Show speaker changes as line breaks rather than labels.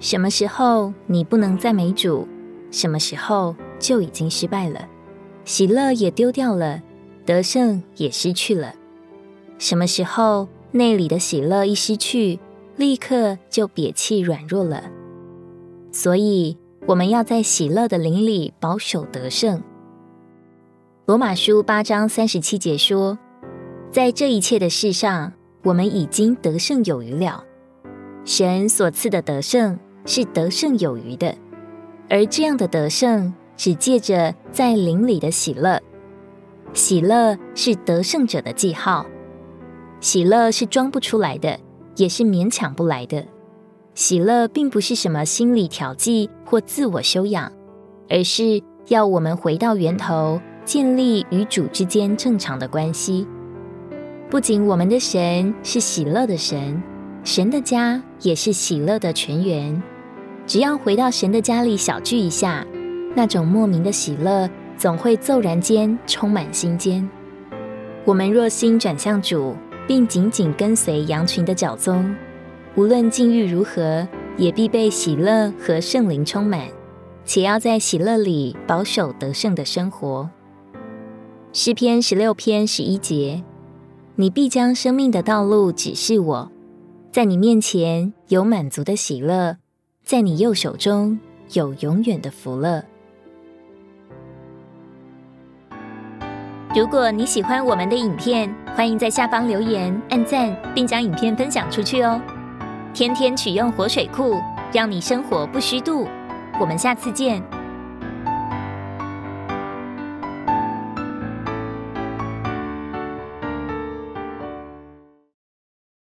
什么时候你不能赞美主，什么时候就已经失败了，喜乐也丢掉了，得胜也失去了。什么时候内里的喜乐一失去，立刻就瘪气软弱了。所以我们要在喜乐的灵里保守得胜。罗马书八章三十七节说，在这一切的事上，我们已经得胜有余了。神所赐的得胜是得胜有余的，而这样的得胜只借着在灵里的喜乐。喜乐是得胜者的记号，喜乐是装不出来的，也是勉强不来的。喜乐并不是什么心理调剂或自我修养，而是要我们回到源头，建立与主之间正常的关系。不仅我们的神是喜乐的神。神的家也是喜乐的泉源，只要回到神的家里小聚一下，那种莫名的喜乐总会骤然间充满心间。我们若心转向主，并紧紧跟随羊群的脚踪，无论境遇如何，也必被喜乐和圣灵充满，且要在喜乐里保守得胜的生活。诗篇十六篇十一节：你必将生命的道路指示我。在你面前有满足的喜乐，在你右手中有永远的福乐。如果你喜欢我们的影片，欢迎在下方留言、按赞，并将影片分享出去哦。天天取用活水库，让你生活不虚度。我们下次见。